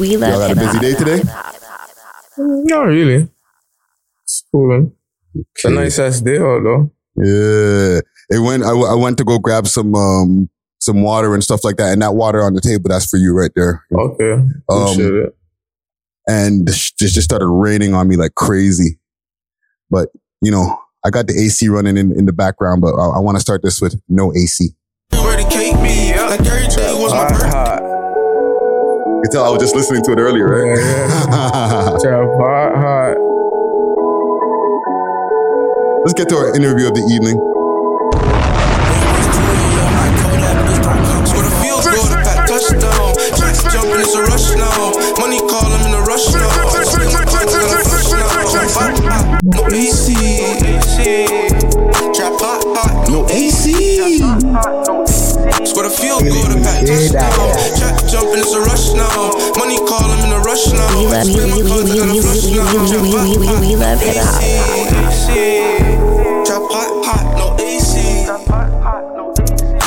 We Y'all love got a busy day today? Not really. It's cool. It's a nice ass day out though. Yeah. It went, I, I went to go grab some, um, some water and stuff like that. And that water on the table, that's for you right there. Okay. Um, it. and it just just started raining on me like crazy. But you know, I got the AC running in, in the background, but I, I want to start this with no AC. Ready cake me, like every day was my Hot, birthday. Hot. You can tell I was just listening to it earlier, right? Trap, hot, hot. Let's get to our interview of the evening. Score the field goal, the pack touchdown. Tracks jumping, it's a rush now. Money call, I'm in a rush now. Spin my cards, I'm in a rush now. No AC. Trap hot, hot, no AC. Score the field goal, the pack touchdown. Track jumping, it's a rush now. Money call, I'm in a rush now. We love, we, Spin we, my we, cards, we, I'm in a we, rush we, now. we, we, we, we, we, we love hip hop. Trap hot, hot, no AC.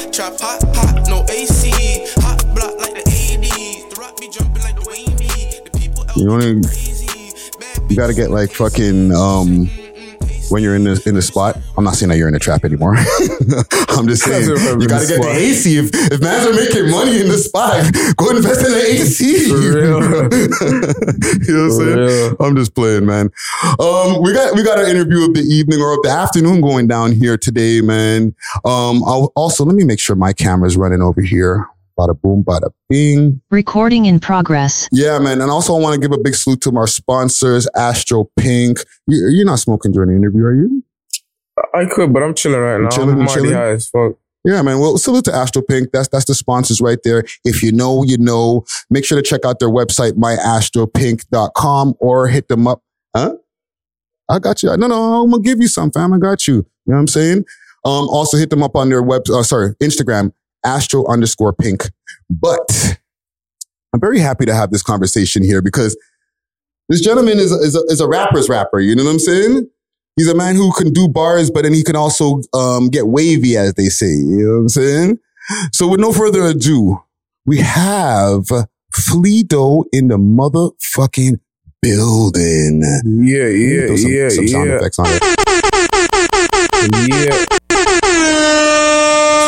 Trap hot, hot, no AC. Hot block like the 80s. The rock be jumping like the wavy. The people out You only crazy. Bad you got to get like fucking um when you're in the in the spot. I'm not saying that you're in the trap anymore. I'm just saying That's what I'm you got to the get the. AC. If if man's are making money in the spot, go invest in the AC. For real. you know what I'm saying? real. I'm just playing, man. Um, we got we got an interview of the evening or of the afternoon going down here today, man. Um, I'll also let me make sure my camera's running over here. Bada boom, bada bing. Recording in progress. Yeah, man. And also, I want to give a big salute to our sponsors, Astro Pink. You, you're not smoking during the interview, are you? I could, but I'm chilling right now. chilling, I'm chilling? high as fuck. Yeah, man. Well, salute to Astro Pink. That's that's the sponsors right there. If you know, you know. Make sure to check out their website, myastropink.com, or hit them up. Huh? I got you. No, no, I'm gonna give you some, fam. I got you. You know what I'm saying? Um, also hit them up on their web, uh, sorry, Instagram, astro underscore pink. But I'm very happy to have this conversation here because this gentleman is, is, a, is a rapper's rapper. You know what I'm saying? He's a man who can do bars, but then he can also um, get wavy, as they say. You know what I'm saying? So with no further ado, we have Fleedo in the motherfucking building. Yeah, yeah, some, yeah, some sound yeah, effects on it. yeah.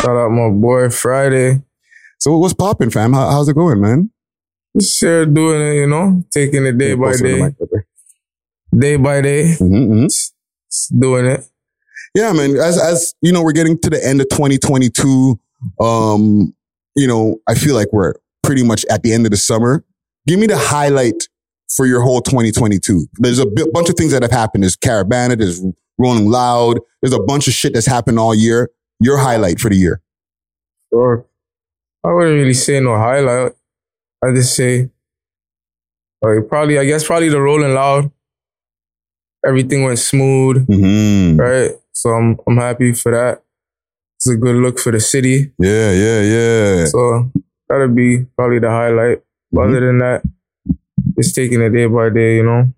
Shout out my boy Friday. So what's popping, fam? How, how's it going, man? Just here doing it, you know, taking it day by day, mic day by day, Mhm, mhm. just doing it. Yeah, man. As as you know, we're getting to the end of 2022. Um, you know, I feel like we're pretty much at the end of the summer. Give me the highlight for your whole 2022. There's a bunch of things that have happened. There's Caribana, there's Rolling Loud, there's a bunch of shit that's happened all year. Your highlight for the year. Or I wouldn't really say no highlight. I just say, like, probably, I guess, probably the rolling loud. Everything went smooth, Mm-hmm. right? So I'm I'm happy for that. It's a good look for the city. Yeah, yeah, yeah. So that'll be probably the highlight. But Mhm. Other than that, it's taking it day by day, you know.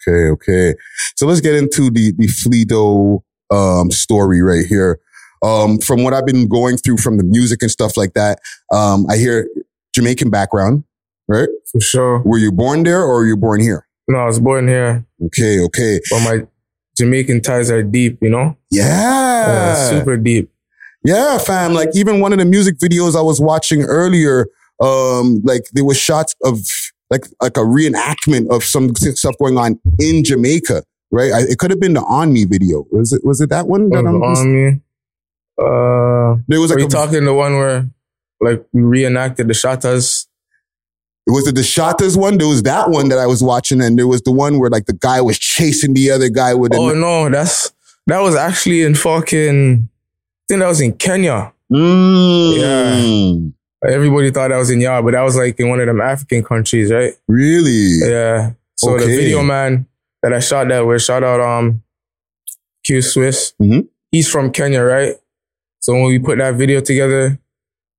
Okay, okay. So let's get into the the Fleedo um story right here. Um, from what I've been going through from the music and stuff like that, um, I hear Jamaican background, right? For sure. Were you born there or were you born here? No, I was born here, Okay, okay. but my Jamaican ties are deep, you know? Yeah. Uh, super deep. Yeah, fam. Like even one of the music videos I was watching earlier, um, like there was shots of like like a reenactment of some stuff going on in Jamaica, right? I, it could have been the On Me video. Was it was it that one? That I'm- on me. Uh, there was are like you a, talking the one where like we reenacted the Shottas? was it the Shottas one? There was that one that I was watching, and there was the one where like the guy was chasing the other guy with. Oh no, that's that was actually in fucking. I think that was in Kenya. Mm. Everybody thought that was in Yard, but that was like in one of them African countries, right? Really? Yeah. So the video man that I shot that with, shout out um Q Swiss. Mhm. He's from Kenya, right? So when we put that video together,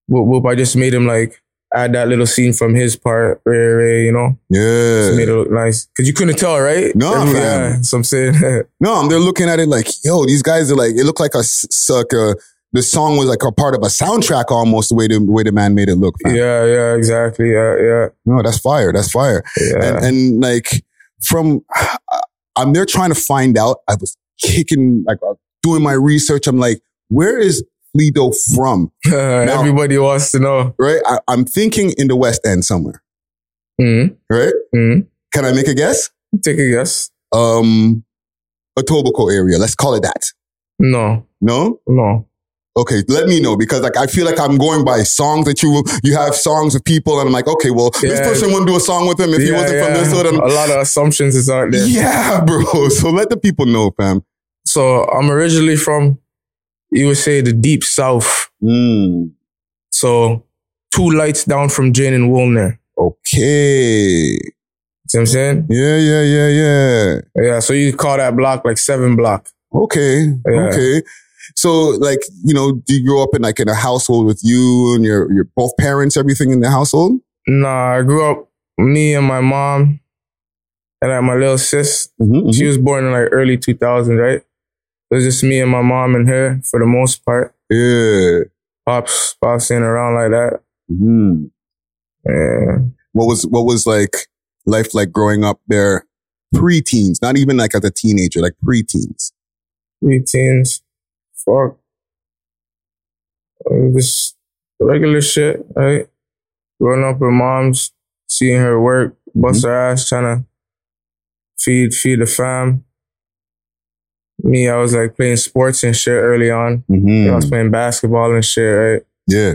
whoop, whoop, I just made him like add that little scene from his part, Ray, Ray, you know, Yeah. just made it look nice. Cause you couldn't tell, right? No, Every- yeah, so I'm saying, No, I'm they're looking at it like, yo, these guys are like, it looked like a sucker. the song was like a part of a soundtrack almost the way the, the way the man made it look. fam. Yeah, yeah, exactly. Yeah, yeah, No, that's fire. That's fire. yeah. And, and like from, I'm there trying to find out. I was kicking, like uh, doing my research. I'm like, where is Lido from? Everybody wants to know. Right? I, I'm thinking in the West End somewhere. Mm-hmm. Right? Mm-hmm. Can I make a guess? Take a guess. Um, Etobicoke area. Let's call it that. No, No? no. Okay, let me know because like I feel like I'm going by songs that you you have songs of people and I'm like, okay, well, this person wouldn't do a song with him if he wasn't from yeah. this hood. And, A lot of assumptions is out there. yeah, bro. So let the people know, fam. So I'm originally from, you would say, the deep south. Mm, So two lights down from Jane and Woolner. okay. See what I'm saying? Yeah, yeah, yeah, yeah. Yeah. So you call that block like seven block. Okay. Yeah. Okay. So like, you know, do you grow up in like in a household with you and your your both parents, everything in the household? Nah, I grew up, me and my mom and like my little sis. Mm-hmm, She was born in like early 2000s, right? It was just me and my mom and her for the most part. Yeah. Pops, pops ain't around like that. hmm Yeah. What was what was like life like growing up there? Pre-teens, not even like as a teenager, like pre-teens. Pre-teens. Fuck. Just regular shit, right? Growing up with moms, seeing her work, bust her ass, trying to feed, feed the fam. Me, I was like playing sports and shit early on. Mm-hmm. I was playing basketball and shit, right? Yeah.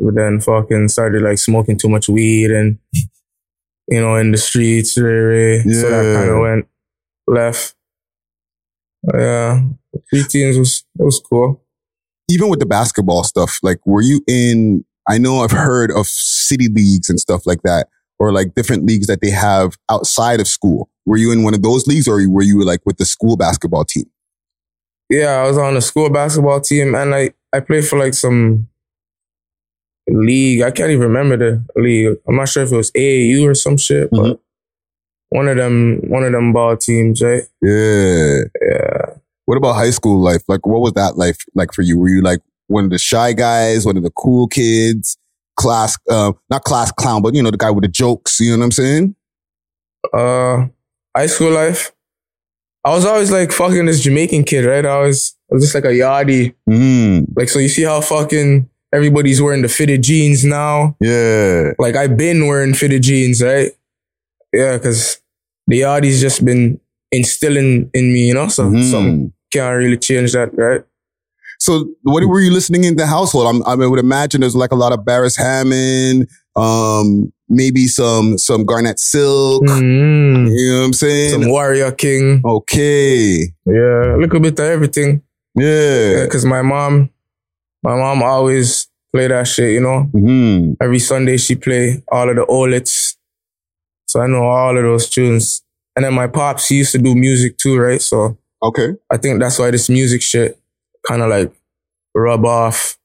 But then fucking started like smoking too much weed and, you know, in the streets, right, right. So that kind of went left. Yeah. Preteens was, it was cool. Even with the basketball stuff, like were you in I know I've heard of city leagues and stuff like that, or like different leagues that they have outside of school. Were you in one of those leagues or were you like with the school basketball team? Yeah, I was on the school basketball team and I, I played for like some league. I can't even remember the league. I'm not sure if it was AAU or some shit, but Mhm. one of them, one of them ball teams, right? Yeah. Yeah. What about high school life? Like, what was that life like for you? Were you like one of the shy guys, one of the cool kids, class, uh, not class clown, but you know, the guy with the jokes, you know what I'm saying? Uh, high school life. I was always like fucking this Jamaican kid, right? I was, I was just like a yardie. Mm, Like, so you see how fucking everybody's wearing the fitted jeans now? yeah. Like, I've been wearing fitted jeans, right? Yeah, because the yardie's just been instilling in me, you know? So Mhm. something can't really change that, right? So what were you listening in the household? I'm, I would imagine there's like a lot of Beres Hammond, um, maybe some, some Garnet Silk. Mm. You know what I'm saying? Some Warrior King. okay. Yeah, a little bit of everything. Yeah. Yeah, because my mom, my mom always play that shit, you know? hmm every Sunday she play all of the Olets. So I know all of those tunes. And then my pops, he used to do music too, right? So Okay. I think that's why this music shit kind of like rub off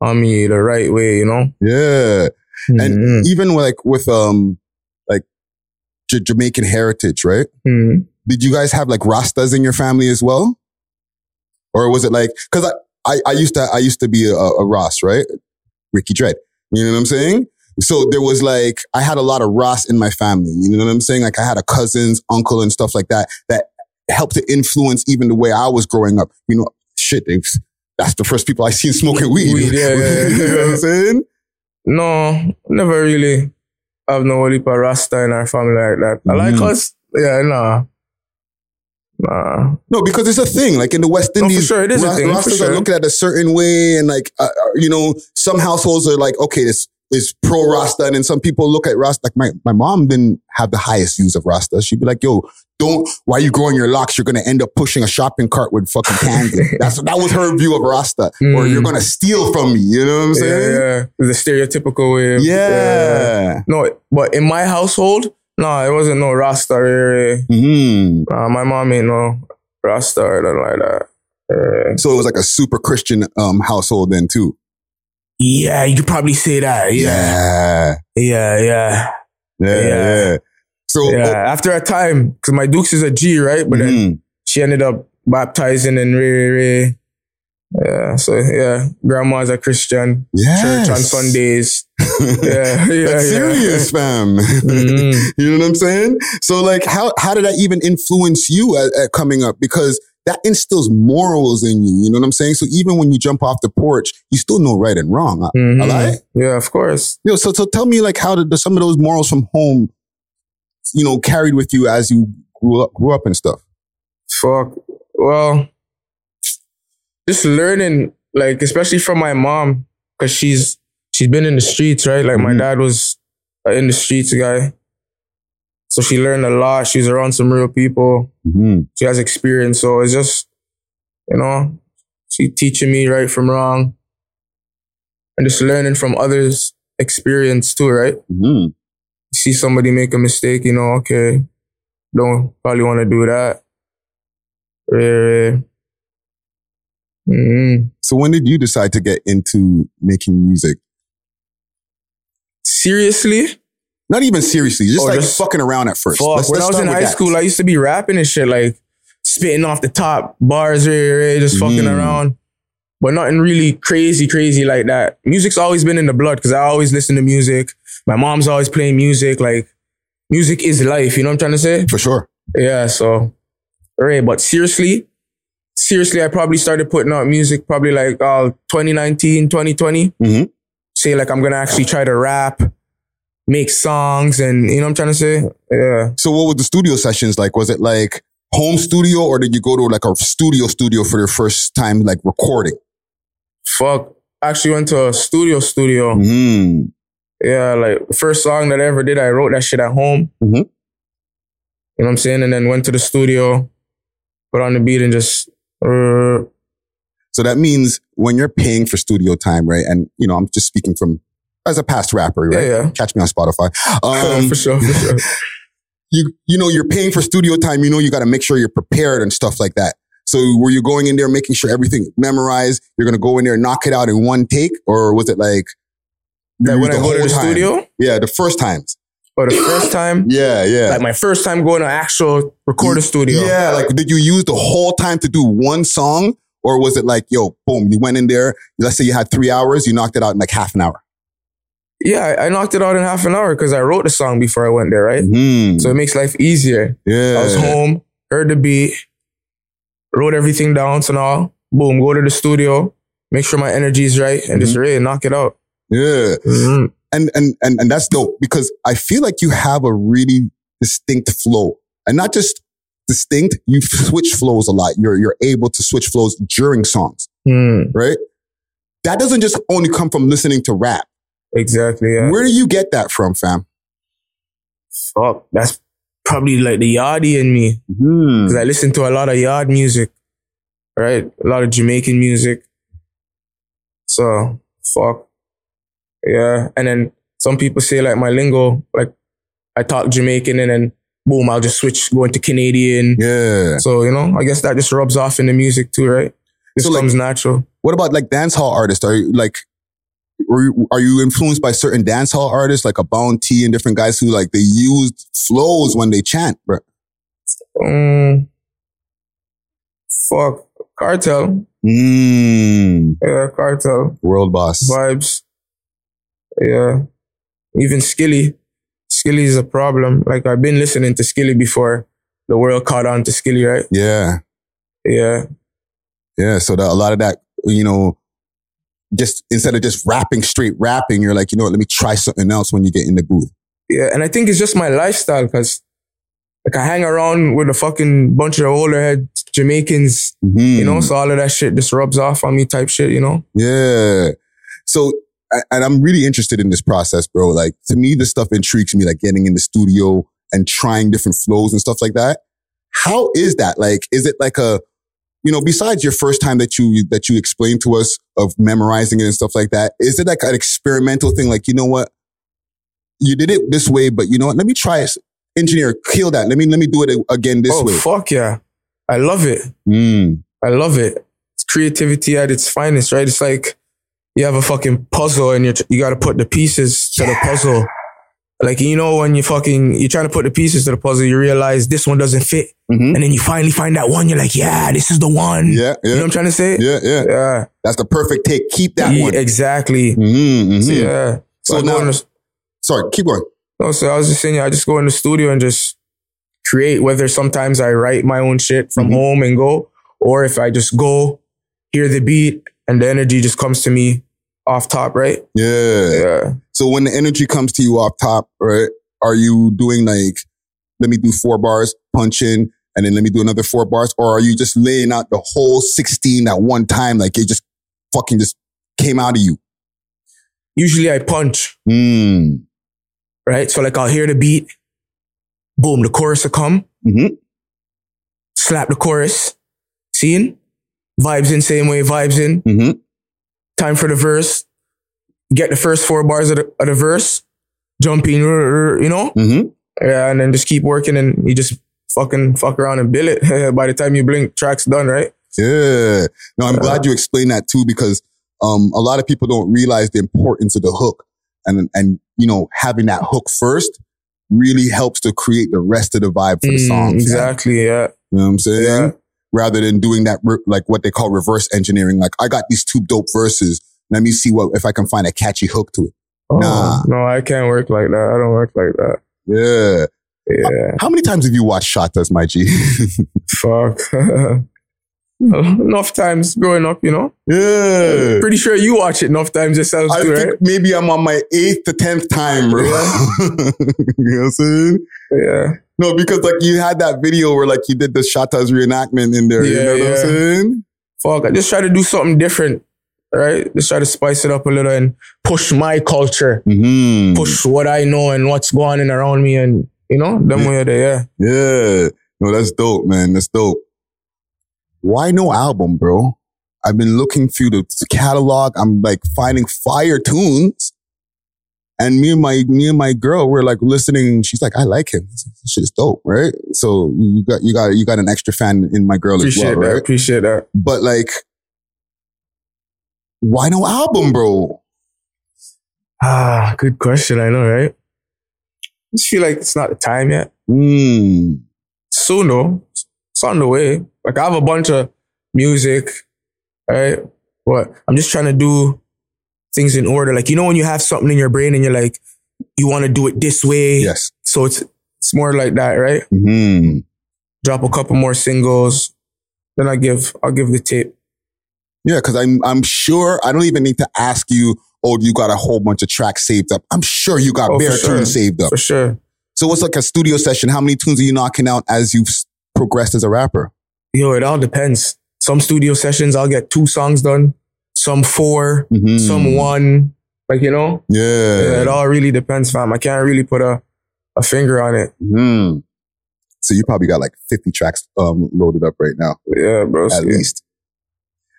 on me the right way, you know? Yeah. And Mhm. even like with, um, like J- Jamaican heritage, right? Mhm. did you guys have like rastas in your family as well? Or was it like because I, I i used to i used to be a, a ras right? Ricky dread you know what i'm saying? So there was like i had a lot of Ross in my family. You know what i'm saying? Like i had a cousins uncle and stuff like that that helped to influence even the way i was growing up. You know shit that's the first people i seen smoking weed, Weed, yeah, yeah, you know what i'm saying No, never really have no of Rasta in our family like that. I like Mhm. us. Yeah, nah. Nah. No, because it's a thing. Like in the West No, Indies, sure, it is a Ra- thing, Rastas sure. are looked at a certain way, and like uh, uh, you know, some households are like, okay, this is pro Rasta, and then some people look at Rasta. Like my my mom didn't have the highest views of Rasta. She'd be like, "Yo, don't. Why you growing your locks? You're gonna end up pushing a shopping cart with fucking cans." That's that was her view of Rasta. Or Mm. you're gonna steal from me. You know what I'm saying? yeah. The stereotypical way. of- Yeah. No, but in my household, no, it wasn't no Rasta. Really. Mhm. Nah, my mom ain't no Rasta or nothing like that. Uh, So it was like a super Christian um household then too. Yeah, you could probably say that. Yeah. yeah, yeah, Yeah. Yeah. yeah. So yeah. After a time, because my Dukes is a G, right? But then mhm. she ended up baptizing and re, re, Yeah. So yeah, grandma's a Christian. Yes. Church on Sundays. Yeah. Yeah. That's serious, fam. Mhm. you know what I'm saying? So like, how, how did that even influence you at, at coming up? Because that instills morals in you. You know what I'm saying? So even when you jump off the porch, you still know right and wrong. Mhm. Lie? Yeah, of course. You know, so, so tell me like, how did some of those morals from home, you know, carried with you as you grew up, grew up and stuff? Fuck. Well, just learning, like, especially from my mom, because she's she's been in the streets, right? Like my Mhm. dad was in the streets guy, so she learned a lot. She's around some real people. Mm-hmm. She has experience, so it's just, you know, she teaching me right from wrong, and just learning from others' experience too, right? Mm-hmm. see somebody make a mistake, you know, okay, don't probably want to do that. Yeah. Mm. So when did you decide to get into making music? Seriously? Not even seriously, just Oh, like just- fucking around at first. Fuck. Let's- when let's I was in high that. school, I used to be rapping and shit, like spitting off the top bars, right, right, just fucking Mm. around. But nothing really crazy, crazy like that. Music's always been in the blood because I always listen to music. My mom's always playing music. Like, music is life. You know what I'm trying to say? for sure. Yeah, so right, but seriously, seriously, I probably started putting out music probably like uh 2019, 2020. Mhm. Say like I'm gonna actually try to rap, make songs, and you know what I'm trying to say? Yeah. So what were the studio sessions like? Was it like home studio or did you go to like a studio studio for your first time like recording? Fuck. Actually went to a studio studio. Mm. Yeah, like first song that I ever did, I wrote that shit at home. Mhm. You know what I'm saying? And then went to the studio, put on the beat and just uh, So that means when you're paying for studio time, right? And you know, I'm just speaking from as a past rapper, right? Yeah, yeah. Catch me on Spotify. Um, for sure, for sure. you you know you're paying for studio time. You know you got to make sure you're prepared and stuff like that. So were you going in there making sure everything memorized? You're gonna go in there and knock it out in one take, or was it like That when I go to the time? studio, Yeah, the first times. or the first time, Yeah, yeah. like my first time going to actual recorder studio. Yeah, like did you use the whole time to do one song, or was it like, yo, boom, you went in there? Let's say you had three hours, you knocked it out in like half an hour. Yeah, I I knocked it out in half an hour because I wrote the song before I went there, right? Hmm. So it makes life easier. yeah, I was home, heard the beat, wrote everything down, so now, boom, go to the studio, make sure my energy is right, and just really knock it out. Yeah, Mhm. and and and and that's dope because I feel like you have a really distinct flow, and not just distinct. You switch flows a lot. You're you're able to switch flows during songs, Hmm. right? That doesn't just only come from listening to rap. Exactly. Yeah. Where do you get that from, fam? Fuck, that's probably like the yardie in me. Hmm. because I listen to a lot of yard music, right? A lot of Jamaican music. So fuck, yeah. And then some people say like my lingo, like I talk Jamaican, and then boom, I'll just switch going to Canadian. Yeah. So you know, I guess that just rubs off in the music too, right? This So, like- comes natural. What about like dance hall artists? Are you like, were you, are you influenced by certain dance hall artists like a Bounty and different guys who like they use flows when they chant, bro? Um, fuck, Kartel, Mm, yeah, Kartel. world boss. vibes. Yeah. Even Skilly. Skilly is a problem. Like I've been listening to Skilly before the world caught on to Skilly, right? Yeah. Yeah. Yeah. So that, a lot of that, you know, just instead of just rapping straight rapping, you're like, you know what, let me try something else when you get in the booth. Yeah. And I think it's just my lifestyle because like I hang around with a fucking bunch of older head Jamaicans, Mhm. you know, so all of that shit just rubs off on me type shit, you know? Yeah. So, and I'm really interested in this process, bro. Like to me, this stuff intrigues me, like getting in the studio and trying different flows and stuff like that. How is that? Like, is it like a, you know, besides your first time that you, that you explained to us of memorizing it and stuff like that, is it like an experimental thing? Like, you know what? You did it this way, but you know what? Let me try it. Engineer, kill that. Let me, let me do it again this way. oh, way. fuck yeah. I love it. Mm. I love it. It's creativity at its finest, right? It's like you have a fucking puzzle and you you got to put the pieces to the puzzle Like you know when you fucking you're trying to put the pieces to the puzzle, you realize this one doesn't fit, Mhm. and then you finally find that one. You're like, yeah, this is the one. Yeah, You know what I'm trying to say? yeah, yeah. Yeah. That's the perfect take. Keep that Yeah, one. Exactly. Mhm, mhm. So, yeah. So, So I go now- the, Sorry, keep going. no, so I was just saying, I just go in the studio and just create. Whether sometimes I write my own shit from Mhm. home and go, or if I just go hear the beat and the energy just comes to me off top, right? Yeah. Yeah. So when the energy comes to you off top, right? Are you doing like, let me do four bars, punch in, and then let me do another four bars? Or are you just laying out the whole 16 at one time? Like it just fucking just came out of you? Usually I punch, Mm. right? So like I'll hear the beat, boom, the chorus will come, Mhm. slap the chorus, seeing vibes in same way, vibes in. Mm-hmm. Time for the verse, get the first four bars of the, of the verse, jump in, you know, Mm-hmm. yeah, and then just keep working, and you just fucking fuck around and bill it. By the time you blink, track's done, right? Yeah. No, I'm glad you explained that too, because um, a lot of people don't realize the importance of the hook and, and, you know, having that hook first really helps to create the rest of the vibe for the Mm, song. exactly, yeah. You know what I'm saying? Yeah. Rather than doing that, re- like what they call reverse engineering. Like, I got these two dope verses. Let me see what, if I can find a catchy hook to it. Oh, Nah. no, I can't work like that. I don't work like that. Yeah. Yeah, How many times have you watched Shottas, my G? fuck. enough times growing up, you know. yeah. Pretty sure you watch it enough times yourself I too, think right? maybe I'm on my eighth to tenth time, bro. you know what I'm saying? Yeah, No, because like you had that video where like you did the Shottas reenactment in there. you Yeah, know what I'm yeah. saying? fuck. I just try to do something different, right? Just try to spice it up a little and push my culture, Mm-hmm. push what I know and what's going on around me, and you know, them Yeah. way there. Yeah. Yeah. No, that's dope, man. That's dope. Why no album, bro? I've been looking through the catalog. I'm like finding fire tunes. And me and my me and my girl were like listening. She's like, I like him. This shit is dope, right? So you got you got you got an extra fan in my girl Appreciate as well, that. right? Appreciate that. But like, why no album, bro? Ah, good question. I know, right? I just feel like it's not the time yet. Hmm. Soon though, it's on the way. Like I have a bunch of music, right? But I'm just trying to do things in order. Like you know when you have something in your brain and you're like, you want to do it this way. Yes. So it's it's more like that, right? Hmm. Drop a couple more singles, then I give I'll give the tape. Yeah, because I'm I'm sure I don't even need to ask you. Oh, you got a whole bunch of tracks saved up. I'm sure you got Oh, bare sure. tunes saved up. For sure. So what's like a studio session? How many tunes are you knocking out as you've progressed as a rapper? Yo, it all depends. Some studio sessions I'll get two songs done, some 4 Mhm. some one. Like, you know? Yeah. Yeah, it all really depends, fam. I can't really put a, a finger on it. Mhm. So you probably got like 50 tracks um, loaded up right now, Yeah, bro. at least.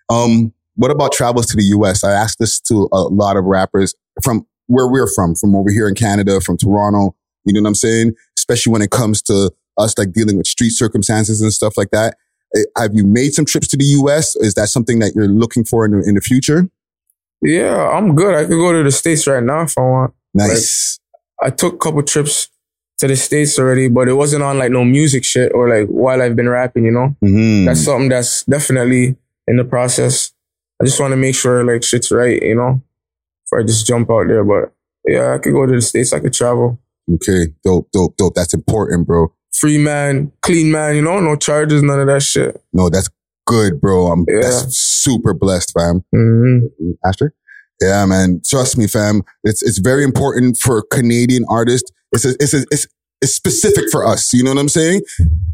Um, what about travels to the US? I asked this to a lot of rappers from where we're from, from over here in Canada, from Toronto. You know what I'm saying? Especially when it comes to us like dealing with street circumstances and stuff like that. Eh, Have you made some trips to the US? Is that something that you're looking for in the, in the future? Yeah, I'm good. I could go to the States right now if I want. Nice. I took a couple trips to the States already, but it wasn't on like no music shit or like while I've been rapping, you know? Mhm. That's something that's definitely in the process. I just want to make sure like shit's right, you know? Before I just jump out there. But yeah, I could go to the States, I could travel. okay. Dope, dope, dope. That's important, bro. Free man, clean man, you know, no charges, none of that shit. No, that's good, bro. I'm Yeah. that's super blessed, fam. hmm Asher? Yeah, man. Trust me, fam. It's it's very important for Canadian artists. It's a, it's a, it's it's specific for us. You know what I'm saying?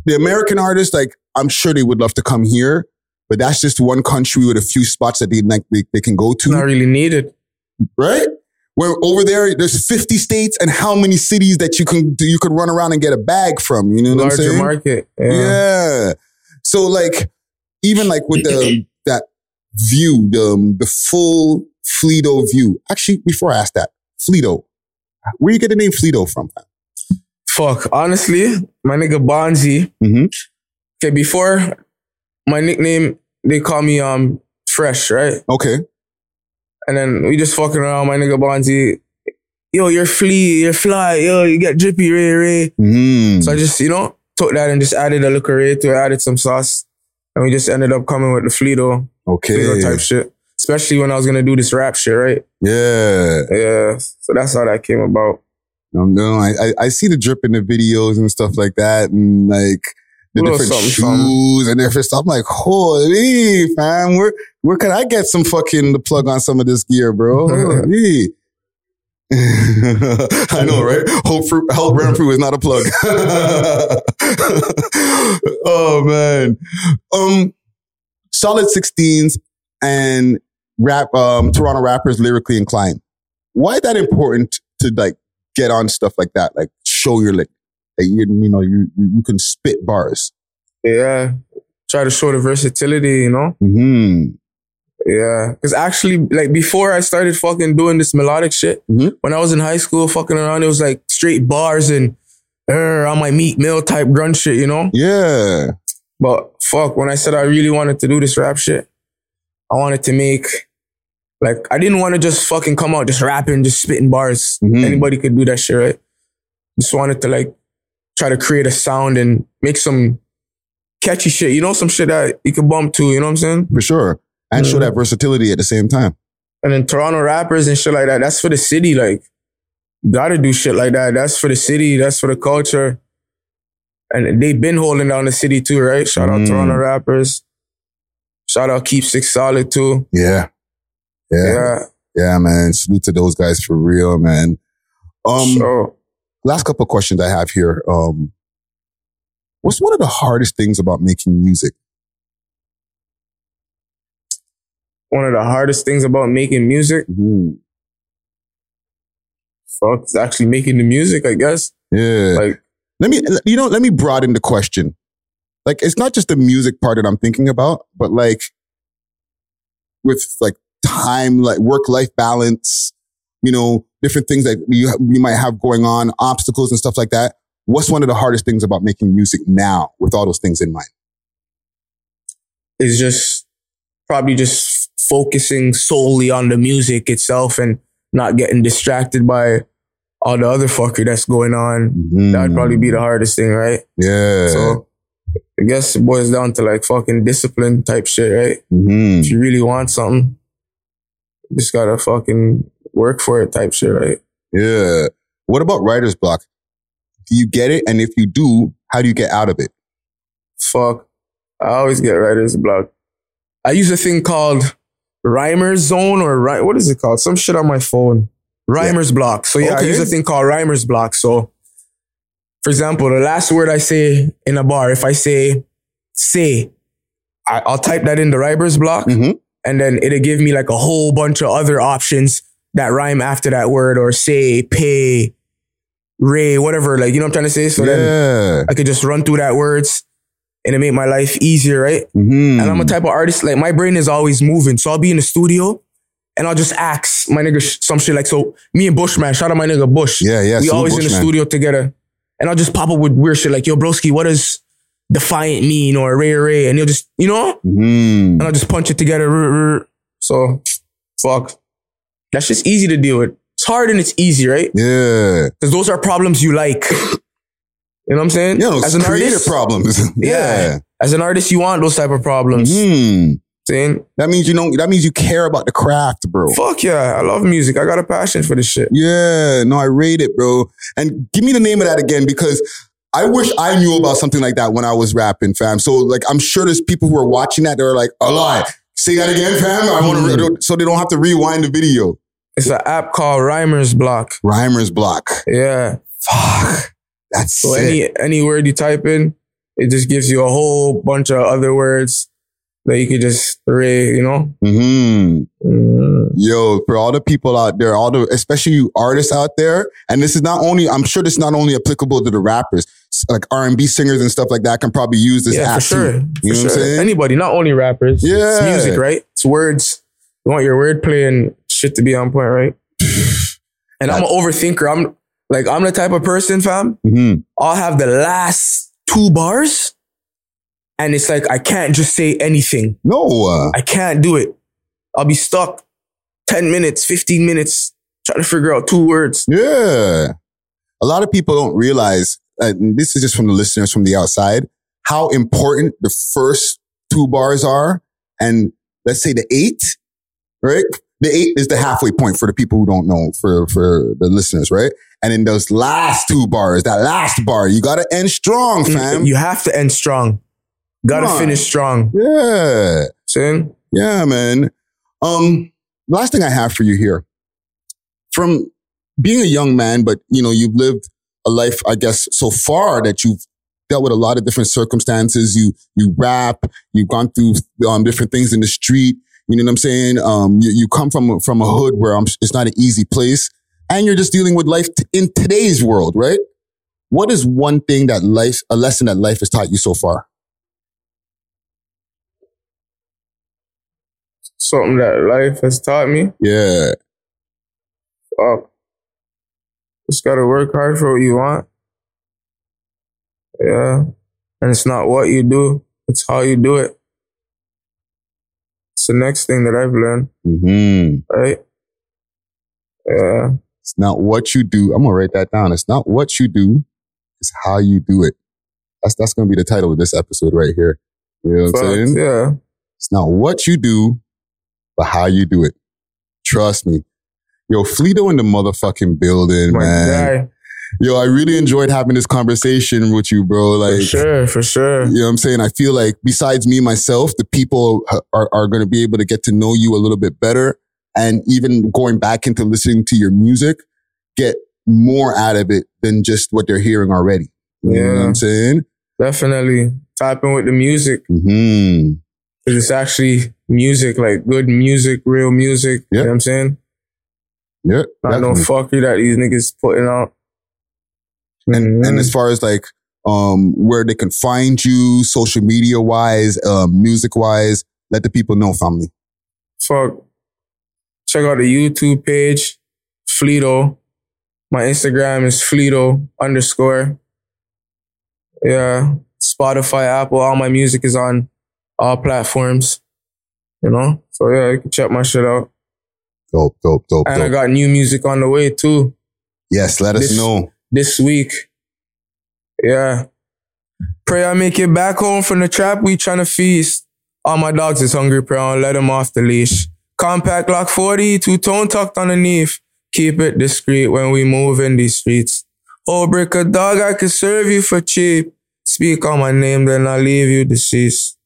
The American artists, like I'm sure they would love to come here, but that's just one country with a few spots that they like they, they can go to, Not really needed. right? Where over there, there's 50 states and how many cities that you can you could run around and get a bag from. You know what I'm Larger saying? market. Yeah. Yeah. So like, even like with the that view, the the full Fleeto view. Actually, before I ask that, Fleeto, where you get the name Fleeto from? Fuck. Honestly, my nigga Bonzi. Mm-hmm. Okay, before my nickname, they call me um Fresh, right? Okay. And then we just fucking around. My nigga Bonzi yo, you're flea, you're fly, yo, you get drippy, ray, ray. Mm. So I just, you know, took that and just added a little ray to it, added some sauce. And we just ended up coming with the Fleeto, Fleeto okay. type shit. Especially when I was gonna do this rap shit, right? Yeah. Yeah. So that's how that came about. No, no, I, I, I see the drip in the videos and stuff like that, and like the Little different something, shoes and different stuff. I'm like, holy fam, where where can I get some fucking the plug on some of this gear, bro? Holy. I know, right? Hope fruit, help fruit is not a plug. oh man, um, solid 16s and rap, um, Toronto rappers lyrically inclined. Why that important to like get on stuff like that? Like show your lick. Like you, you know, you you can spit bars. Yeah. Try to show the versatility, you know? Hmm. Yeah. Cause actually, like before I started fucking doing this melodic shit, Mhm. when I was in high school fucking around, it was like straight bars and on my Meek Mill type grunge shit, you know? Yeah. But fuck, when I said I really wanted to do this rap shit, I wanted to make like I didn't want to just fucking come out just rapping, just spitting bars. Mhm. Anybody could do that shit, right? Just wanted to like try to create a sound and make some catchy shit, you know, some shit that you can bump to, you know what I'm saying? For sure. And show Mhm. that versatility at the same time. And then Toronto rappers and shit like that, that's for the city. Like, gotta do shit like that. That's for the city. That's for the culture. And they've been holding down the city too, right? Shout out Mm. Toronto rappers. Shout out Keep Six Solid too. Yeah. Yeah. Yeah. Yeah, man. Salute to those guys for real, man. Um, so, last couple of questions I have here. Um, what's one of the hardest things about making music? one of the hardest things about making music, fuck, is actually making the music, I guess. Yeah. Like, let me, you know, let me broaden the question. Like, it's not just the music part that I'm thinking about, but like with like time, like work life balance, you know, different things that you, you might have going on, obstacles and stuff like that. What's one of the hardest things about making music now with all those things in mind? is just probably just focusing solely on the music itself and not getting distracted by all the other fucker that's going on. That'd probably be the hardest thing, right? Yeah. So I guess it boils down to like fucking discipline type shit, right? Mhm. If you really want something, you just gotta fucking work for it type shit, right? Yeah. What about writer's block? Do you get it? And if you do, how do you get out of it? Fuck. I always get writer's block. I use a thing called Rhymer's Zone or Ry- what is it called? Some shit on my phone. Rhymer's block. So yeah, I use a thing called Rhymer's block. So for example, the last word I say in a bar, if I say say, I, I'll type that in the Rhymer's block Mhm. and then it'll give me like a whole bunch of other options that rhyme after that word or say, pay, ray, whatever. Like, you know what I'm trying to say? So then. I could just run through that words and it made my life easier, right? Mhm. And I'm a type of artist, like my brain is always moving. So I'll be in the studio and I'll just ask my nigga some shit like, so me and Bushman, shout out my nigga Bush. Yeah, yeah. we always in the studio together. And I'll just pop up with weird shit like, yo, broski, what does defiant mean? Or ray ray. And he'll just, you know? Mhm. And I'll just punch it together. So, fuck. That's just easy to deal with. It's hard and it's easy, right? Yeah. Because those are problems you like. You know what I'm saying? Yeah, those creative problems. Yeah. As an artist, you want those type of problems. Hmm. Saying, That means you know. That means you care about the craft, bro. fuck yeah, I love music. I got a passion for this shit. Yeah. No, I rate it, bro. And give me the name of that again because I wish I knew about something like that when I was rapping, fam. So like, I'm sure there's people who are watching that. that are like, a lie. Say that again, fam. I want Mm. to, so they don't have to rewind the video. It's an app called Rhymer's Block. Rhymer's block. Yeah. Fuck. That's So sick. any any word you type in, it just gives you a whole bunch of other words that you could just array, you know? hmm Mm. Yo, for all the people out there, all the, especially you artists out there, and this is not only, I'm sure this is not only applicable to the rappers, like R&B singers and stuff like that can probably use this Yeah, for sure. too. For You know sure. what I'm saying? Anybody, not only rappers. Yeah. It's music, right? It's words. You want your wordplay and shit to be on point, right? And I'm an overthinker. I'm like, I'm the type of person, fam. Mhm. I'll have the last two bars and it's like, I can't just say anything. No. Uh, I can't do it. I'll be stuck 10 minutes, 15 minutes trying to figure out two words. Yeah. A lot of people don't realize, and this is just from the listeners from the outside, how important the first two bars are. And let's say the eight, right? The eight is the halfway point for the people who don't know, for, for the listeners, right? And in those last two bars, that last bar, you got to end strong, fam. You have to end strong. Gotta Come on. finish strong. yeah. Saying? Yeah, man. Um, last thing I have for you here. From being a young man, but you know, you've lived a life, I guess, so far that you've dealt with a lot of different circumstances. You, you rap, you've gone through, um, different things in the street. You know what I'm saying? Um, you, you come from, from a hood where um, it's not an easy place and you're just dealing with life t- in today's world, right? What is one thing that life, a lesson that life has taught you so far? Something that life has taught me. Yeah. Fuck. Just gotta work hard for what you want. Yeah. And it's not what you do, it's how you do it. It's the next thing that I've learned, hmm right? Yeah. It's not what you do. I'm gonna write that down. It's not what you do, it's how you do it. That's that's gonna be the title of this episode right here. You know what I'm saying? yeah. It's not what you do, but how you do it. Trust me. Yo, Fleeto in the motherfucking building, My man. guy. Yo, I really enjoyed having this conversation with you, bro. Like, For sure, for sure. you know what I'm saying? I feel like besides me, myself, the people are, are going to be able to get to know you a little bit better. And even going back into listening to your music, get more out of it than just what they're hearing already. You know what I'm saying? Definitely. Tapping with the music. hmm 'Cause It's actually music, like good music, real music. You Yeah. know what I'm saying? Yeah. Not no fuckery that these niggas putting out. and, and Mhm. as far as like, um, where they can find you social media wise, um, music wise, let the people know, family. fuck, check out the YouTube page, Fleeto. My Instagram is Fleeto underscore. Yeah, Spotify, Apple, all my music is on all platforms. You know, so yeah, you can check my shit out. Dope, dope, dope, And I got new music on the way too yes, let us this- know. this week. Yeah. Pray I make it back home from the trap. We trying to feast. All my dogs is hungry. Pray I don't let them off the leash. Compact Lock 40, two tone tucked underneath. Keep it discreet when we move in these streets. Oh, brick a dog, I can serve you for cheap. Speak on my name, then I'll leave you deceased.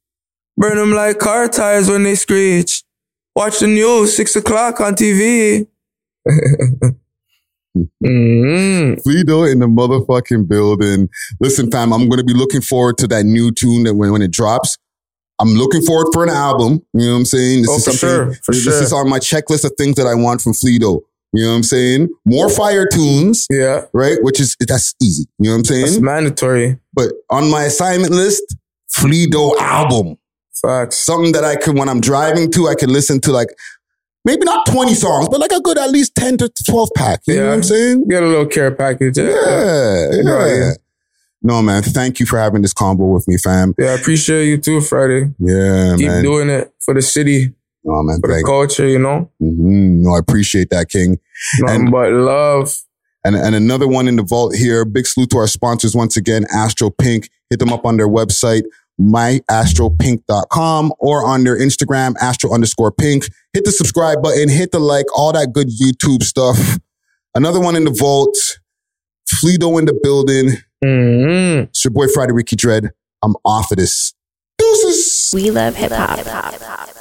Burn them like car tires when they screech. Watch the news, six o'clock on TV. mm Fleedo in the motherfucking building. Listen, fam, I'm going to be looking forward to that new tune that when, when it drops. I'm looking forward for an album. You know what I'm saying? This Oh, is for something, sure, for this sure. is on my checklist of things that I want from Fleedo. You know what I'm saying? More fire tunes, Yeah, right? Which is, that's easy. You know what I'm that's saying? mandatory. But on my assignment list, Fleedo album. Facts. Something that I could, when I'm driving to, I can listen to like, maybe not 20 songs, but like a good at least 10 to 12 pack. You know Yeah. what I'm saying? Get a little care package. Yeah. Yeah, yeah. No, man. Thank you for having this combo with me, fam. Yeah, I appreciate you too, Friday. Yeah, Keep man. doing it for the city, no, man. for the culture, you know? hmm No, I appreciate that, King. Nothing And- but love. And and another one in the vault here. Big salute to our sponsors once again, Astro Pink. Hit them up on their website, myastropink.com or on their Instagram, astro underscore pink. Hit the subscribe button, hit the like, all that good YouTube stuff. Another one in the vault. Fleedo in the building. Mm-hmm. It's your boy Friday Ricky Dread. I'm off of this. Deuces. We love hip hop.